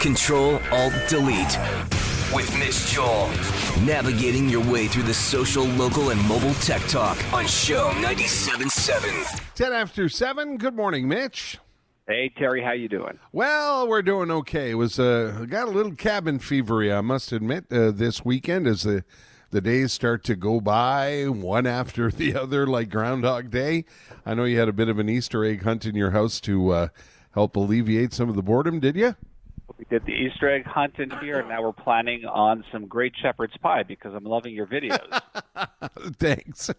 Control Alt Delete with Mitch Joel. Navigating your way through the social, local, and mobile tech talk on CHOM 97.7. 10 after 7. Good morning, Mitch. Hey Terry, how you doing? Well, we're doing okay. It was uh, got a little cabin fever, I must admit, uh, this weekend as the the days start to go by one after the other like Groundhog Day. I know you had a bit of an Easter egg hunt in your house to uh, help alleviate some of the boredom, did you? We did the Easter egg hunt in here, and now we're planning on some great shepherd's pie because I'm loving your videos. thanks.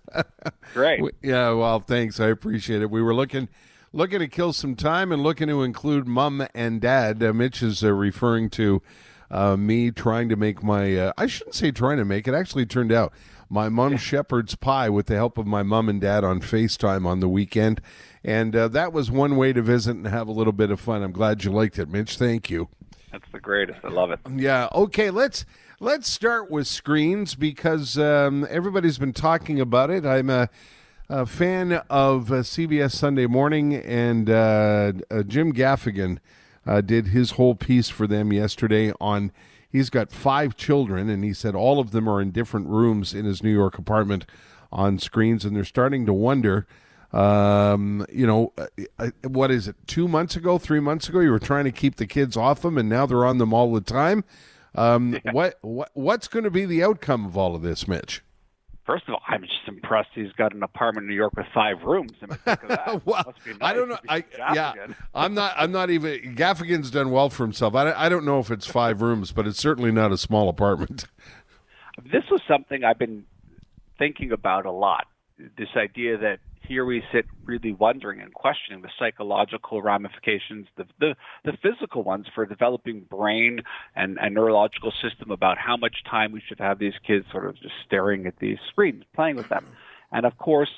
Great. Yeah, well, thanks. I appreciate it. We were looking looking to kill some time and looking to include mom and dad. Uh, Mitch is uh, referring to uh, me trying to make my, uh, I shouldn't say trying to make it, actually turned out my mom's shepherd's pie with the help of my mom and dad on FaceTime on the weekend. And uh, that was one way to visit and have a little bit of fun. I'm glad you liked it, Mitch. Thank you. That's the greatest. I love it. Yeah. Okay. Let's let's start with screens because um, everybody's been talking about it. I'm a, a fan of uh, CBS Sunday Morning, and uh, uh, Jim Gaffigan uh, did his whole piece for them yesterday on. He's got five children, and he said all of them are in different rooms in his New York apartment on screens, and they're starting to wonder um, you know, what is it? Two months ago, three months ago, you were trying to keep the kids off them, and now they're on them all the time. Um, yeah. What what what's going to be the outcome of all of this, Mitch? First of all, I'm just impressed he's got an apartment in New York with five rooms. well, nice I don't know. I yeah, I'm not. I'm not even. Gaffigan's done well for himself. I, I don't know if it's five rooms, but it's certainly not a small apartment. This was something I've been thinking about a lot. This idea that here we sit really wondering and questioning the psychological ramifications, the, the, the physical ones for developing brain and, and neurological system about how much time we should have these kids sort of just staring at these screens, playing with them. And of course,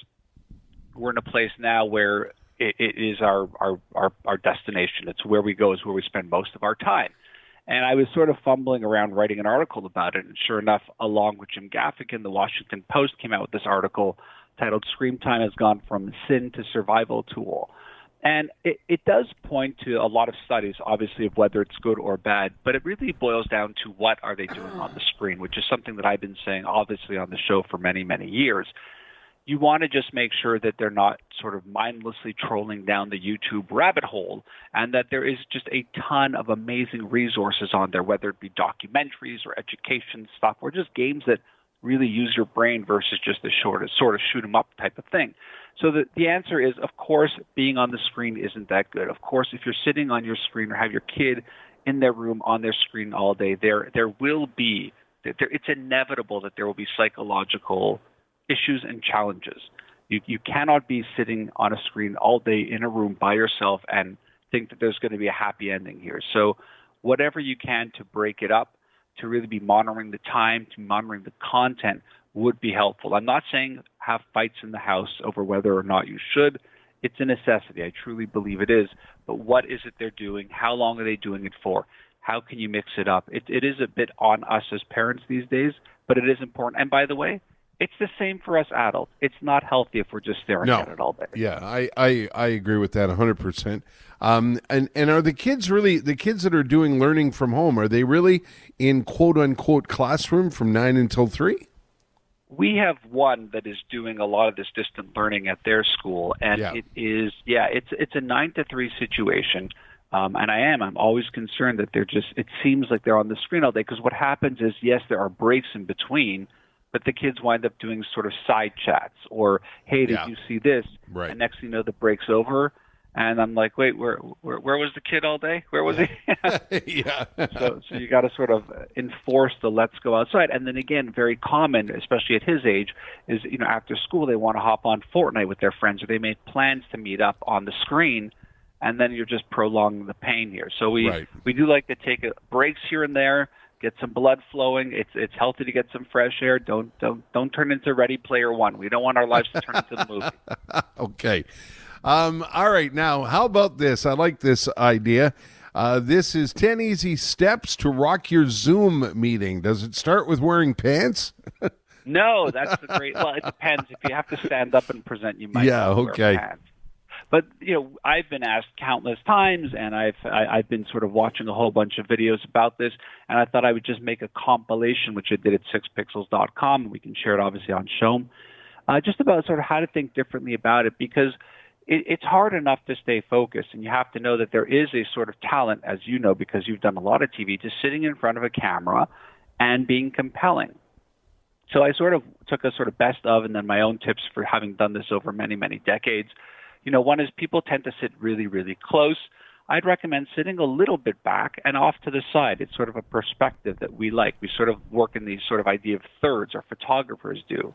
we're in a place now where it, it is our, our, our, our destination. It's where we go, is where we spend most of our time. And I was sort of fumbling around writing an article about it. And sure enough, along with Jim Gaffigan, the Washington Post came out with this article titled Screen Time Has Gone from Sin to Survival Tool. And it, it does point to a lot of studies, obviously, of whether it's good or bad, but it really boils down to what are they doing on the screen, which is something that I've been saying, obviously, on the show for many, many years. You want to just make sure that they're not sort of mindlessly trolling down the YouTube rabbit hole and that there is just a ton of amazing resources on there, whether it be documentaries or education stuff or just games that really use your brain versus just the short, sort of shoot 'em up type of thing. So the, the answer is, of course, being on the screen isn't that good. Of course, if you're sitting on your screen or have your kid in their room on their screen all day, there there will be there, it's inevitable that there will be psychological issues and challenges. You you cannot be sitting on a screen all day in a room by yourself and think that there's going to be a happy ending here. So whatever you can to break it up to really be monitoring the time, to monitoring the content would be helpful. I'm not saying have fights in the house over whether or not you should. It's a necessity. I truly believe it is. But what is it they're doing? How long are they doing it for? How can you mix it up? It, it is a bit on us as parents these days, but it is important. And by the way, it's the same for us adults. It's not healthy if we're just staring no. at it all day. Yeah, I, I, I agree with that 100%. Um, and, and are the kids really, the kids that are doing learning from home, are they really in quote unquote classroom from 9 until 3? We have one that is doing a lot of this distant learning at their school, and yeah. it is, yeah, it's it's a nine to three situation. Um, and I am. I'm always concerned that they're just. It seems like they're on the screen all day because what happens is, yes, there are breaks in between, but the kids wind up doing sort of side chats or, hey, did yeah. you see this? Right. And next thing you know, the break's over. And I'm like, wait, where, where, where was the kid all day? Where was he? yeah. so, so you got to sort of enforce the let's go outside. And then again, very common, especially at his age, is you know after school they want to hop on Fortnite with their friends, or they make plans to meet up on the screen, and then you're just prolonging the pain here. So we right. we do like to take uh, breaks here and there get some blood flowing. It's it's healthy to get some fresh air. Don't don't don't turn into Ready Player One. We don't want our lives to turn into the movie. okay. Um, all right. Now, how about this? I like this idea. Uh, this is 10 easy steps to rock your Zoom meeting. Does it start with wearing pants? no, that's the great. Well, it depends. If you have to stand up and present, you might. Yeah. Okay. But you know, I've been asked countless times, and I've I, I've been sort of watching a whole bunch of videos about this, and I thought I would just make a compilation, which I did at sixpixels.com, and we can share it obviously on CHOM, uh, just about sort of how to think differently about it because it, it's hard enough to stay focused, and you have to know that there is a sort of talent, as you know, because you've done a lot of TV, just sitting in front of a camera and being compelling. So I sort of took a sort of best of, and then my own tips for having done this over many, many decades. You know, one is people tend to sit really, really close. I'd recommend sitting a little bit back and off to the side. It's sort of a perspective that we like. We sort of work in these sort of idea of thirds, or photographers do.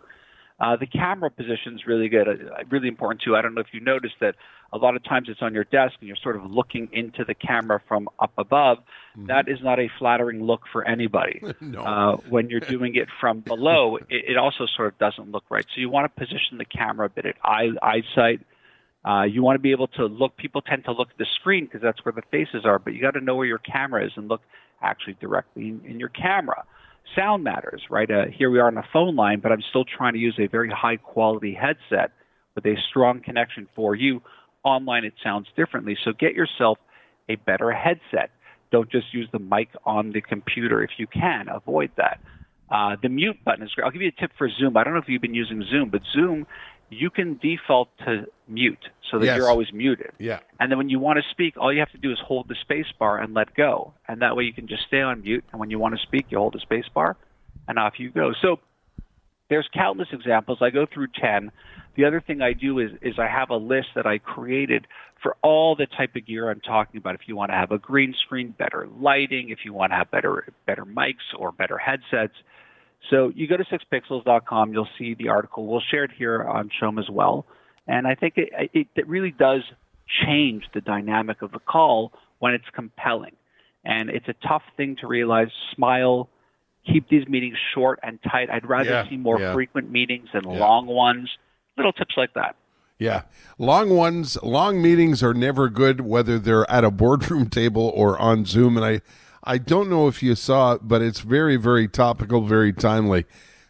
Uh, the camera position is really good, uh, really important too. I don't know if you noticed that a lot of times it's on your desk and you're sort of looking into the camera from up above. Mm-hmm. That is not a flattering look for anybody. no. uh, when you're doing it from below, it, it, also sort of doesn't look right. So you want to position the camera a bit at eye, eyesight. Uh, you want to be able to look. People tend to look at the screen because that's where the faces are, but you got to know where your camera is and look actually directly in, in your camera sound matters, right? Uh, here we are on a phone line, but I'm still trying to use a very high quality headset with a strong connection for you. Online, it sounds differently. So get yourself a better headset. Don't just use the mic on the computer if you can. Avoid that. Uh, the mute button is great. I'll give you a tip for Zoom. I don't know if you've been using Zoom, but Zoom you can default to mute so that yes. you're always muted. Yeah. And then when you want to speak, all you have to do is hold the space bar and let go. And that way you can just stay on mute. And when you want to speak, you hold the space bar and off you go. So there's countless examples. I go through 10. The other thing I do is, is I have a list that I created for all the type of gear I'm talking about. If you want to have a green screen, better lighting, if you want to have better, better mics or better headsets, so you go to sixpixels.com, you'll see the article. We'll share it here on CHOM as well. And I think it, it, it really does change the dynamic of the call when it's compelling. And it's a tough thing to realize. Smile, keep these meetings short and tight. I'd rather yeah, see more yeah. frequent meetings than yeah. long ones. Little tips like that. Yeah. Long ones, long meetings are never good, whether they're at a boardroom table or on Zoom. And I, I don't know if you saw it, but it's very, very topical, very timely.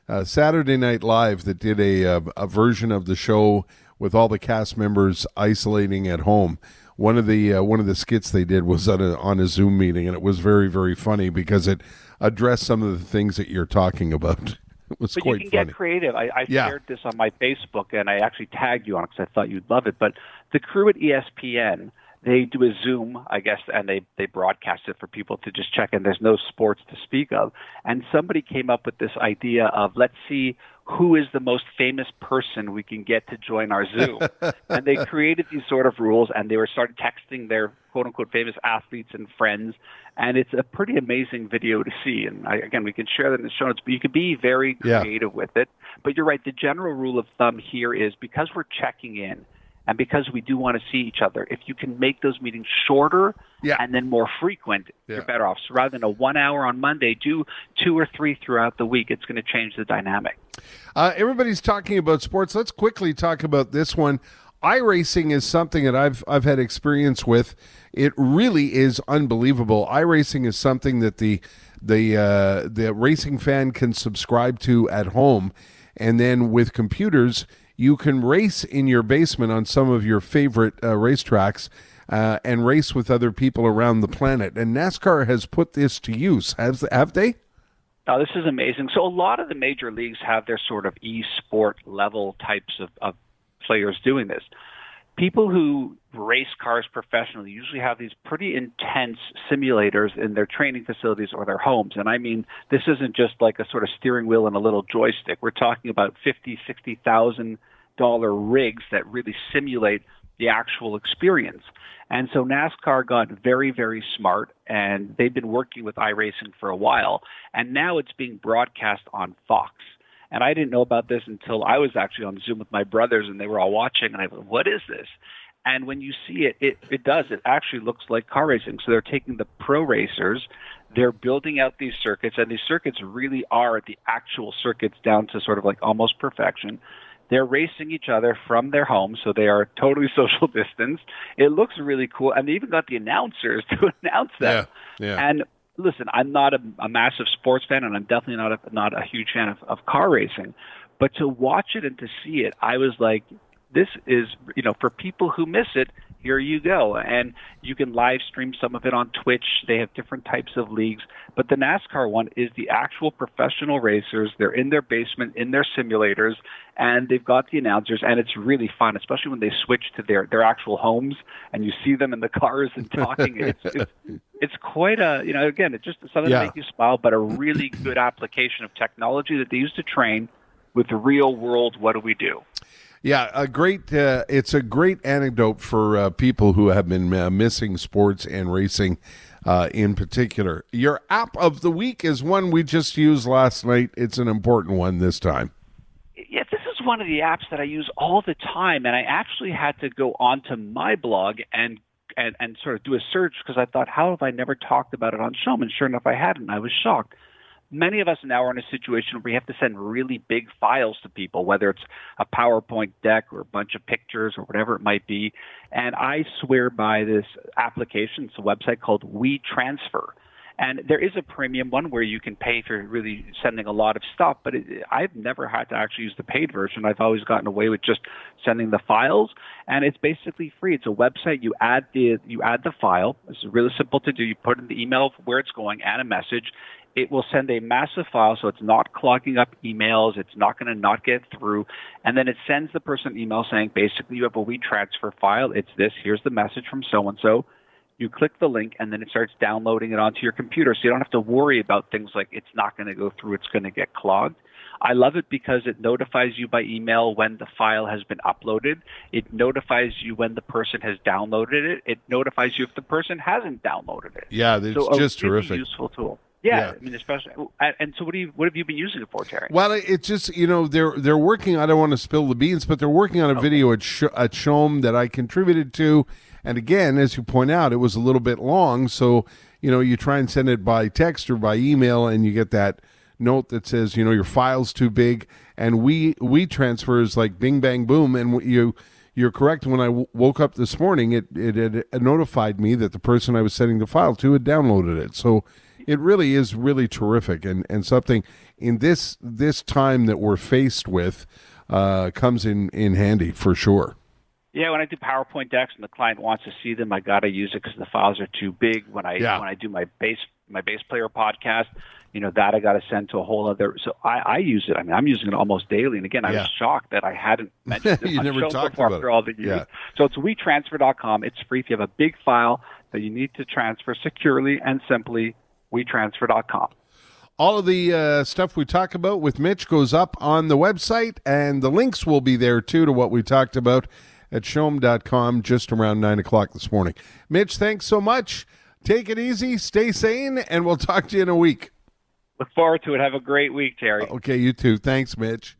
Uh, Saturday Night Live that did a, a, a version of the show with all the cast members isolating at home. One of the uh, one of the skits they did was on a on a Zoom meeting, and it was very, very funny because it addressed some of the things that you're talking about. It was but quite you can funny. get creative. I, I Yeah. shared this on my Facebook, and I actually tagged you on it because I thought you'd love it. But the crew at ESPN, they do a Zoom, I guess, and they they broadcast it for people to just check. And there's no sports to speak of. And somebody came up with this idea of let's see who is the most famous person we can get to join our Zoom. and they created these sort of rules, and they were started texting their quote unquote famous athletes and friends. And it's a pretty amazing video to see. And I, again, we can share that in the show notes, but you can be very Yeah. creative with it. But you're right. The general rule of thumb here is because we're checking in and because we do want to see each other, if you can make those meetings shorter Yeah. and then more frequent, Yeah. you're better off. So rather than a one hour on Monday, do two or three throughout the week. It's going to change the dynamic. Uh, everybody's talking about sports. Let's quickly talk about this one. iRacing is something that I've I've had experience with. It really is unbelievable. iRacing is something that the the uh, the racing fan can subscribe to at home, and then with computers, you can race in your basement on some of your favorite uh, racetracks. Uh, and race with other people around the planet, and NASCAR has put this to use. Has have they? Now, this is amazing. So, a lot of the major leagues have their sort of e-sport level types of, of players doing this. People who race cars professionally usually have these pretty intense simulators in their training facilities or their homes. And I mean, this isn't just like a sort of steering wheel and a little joystick. We're talking about fifty, sixty thousand dollar rigs that really simulate the actual experience. And so NASCAR got very, very smart, and they've been working with iRacing for a while, and now it's being broadcast on Fox. And I didn't know about this until I was actually on Zoom with my brothers, and they were all watching, and I went, "What is this?" And when you see it, it it does. It actually looks like car racing. So they're taking the pro racers, they're building out these circuits, and these circuits really are the actual circuits down to sort of like almost perfection. They're racing each other from their homes, so they are totally social distance. It looks really cool, and they even got the announcers to announce that. Yeah, yeah. And listen, I'm not a, a massive sports fan, and I'm definitely not a, not a huge fan of, of car racing. But to watch it and to see it, I was like, this is, you know, for people who miss it, here you go. And you can live stream some of it on Twitch. They have different types of leagues. But the NASCAR one is the actual professional racers. They're in their basement, in their simulators, and they've got the announcers. And it's really fun, especially when they switch to their, their actual homes and you see them in the cars and talking. it's, it's, it's quite a, you know, again, it's just something Yeah. to make you smile, but a really good application of technology that they use to train with the real world what do we do. Yeah, a great. Uh, it's a great anecdote for uh, people who have been uh, missing sports and racing, uh, in particular. Your app of the week is one we just used last night. It's an important one this time. yeah, this is one of the apps that I use all the time, and I actually had to go onto my blog and and, and sort of do a search because I thought, how have I never talked about it on Showman? Sure enough, I hadn't. I was shocked. Many of us now are in a situation where we have to send really big files to people, whether it's a PowerPoint deck or a bunch of pictures or whatever it might be. And I swear by this application. It's a website called WeTransfer. And there is a premium one where you can pay you're really sending a lot of stuff, but it, I've never had to actually use the paid version. I've always gotten away with just sending the files, and it's basically free. It's a website. You add the you add the file. It's really simple to do. You put in the email where it's going and a message. It will send a massive file, so it's not clogging up emails. It's not going to not get through, and then it sends the person an email saying basically you have a WeTransfer file. It's this. Here's the message from so and so you click the link and then it starts downloading it onto your computer so you don't have to worry about things like it's not going to go through it's going to get clogged. I love it because it notifies you by email when the file has been uploaded. It notifies you when the person has downloaded it. It notifies you if the person hasn't downloaded it. Yeah, it's so a just really terrific. useful tool yeah, Yeah. i mean especially and so what do you what have you been using it for terry Well, it's just you know they're they're working. I don't want to spill the beans, but they're working on a video at Sh- at CHOM that I contributed to, and again, as you point out, it was a little bit long. So you know you try and send it by text or by email, and you get that note that says you know your file's too big, and we WeTransfer is like bing bang boom, and you. You're correct. When I w- woke up this morning, it, it had notified me that the person I was sending the file to had downloaded it. So it really is really terrific and, and something in this this time that we're faced with uh, comes in, in handy for sure. Yeah, when I do PowerPoint decks and the client wants to see them, I got to use it because the files are too big. When I Yeah. when I do my bass my bass player podcast, you know that I got to send to a whole other. So I, I use it. I mean, I'm using it almost daily. And again, I Yeah. was shocked that I hadn't mentioned this You never show talked before about after it. all the years. Yeah. So it's WeTransfer.com. It's free. If you have a big file that you need to transfer securely and simply, WeTransfer.com. All of the uh, stuff we talk about with Mitch goes up on the website, and the links will be there too to what we talked about at chom.com just around 9 o'clock this morning. Mitch, thanks so much. Take it easy, stay sane, and we'll talk to you in a week. Look forward to it. Have a great week, Terry. Okay, you too. Thanks, Mitch.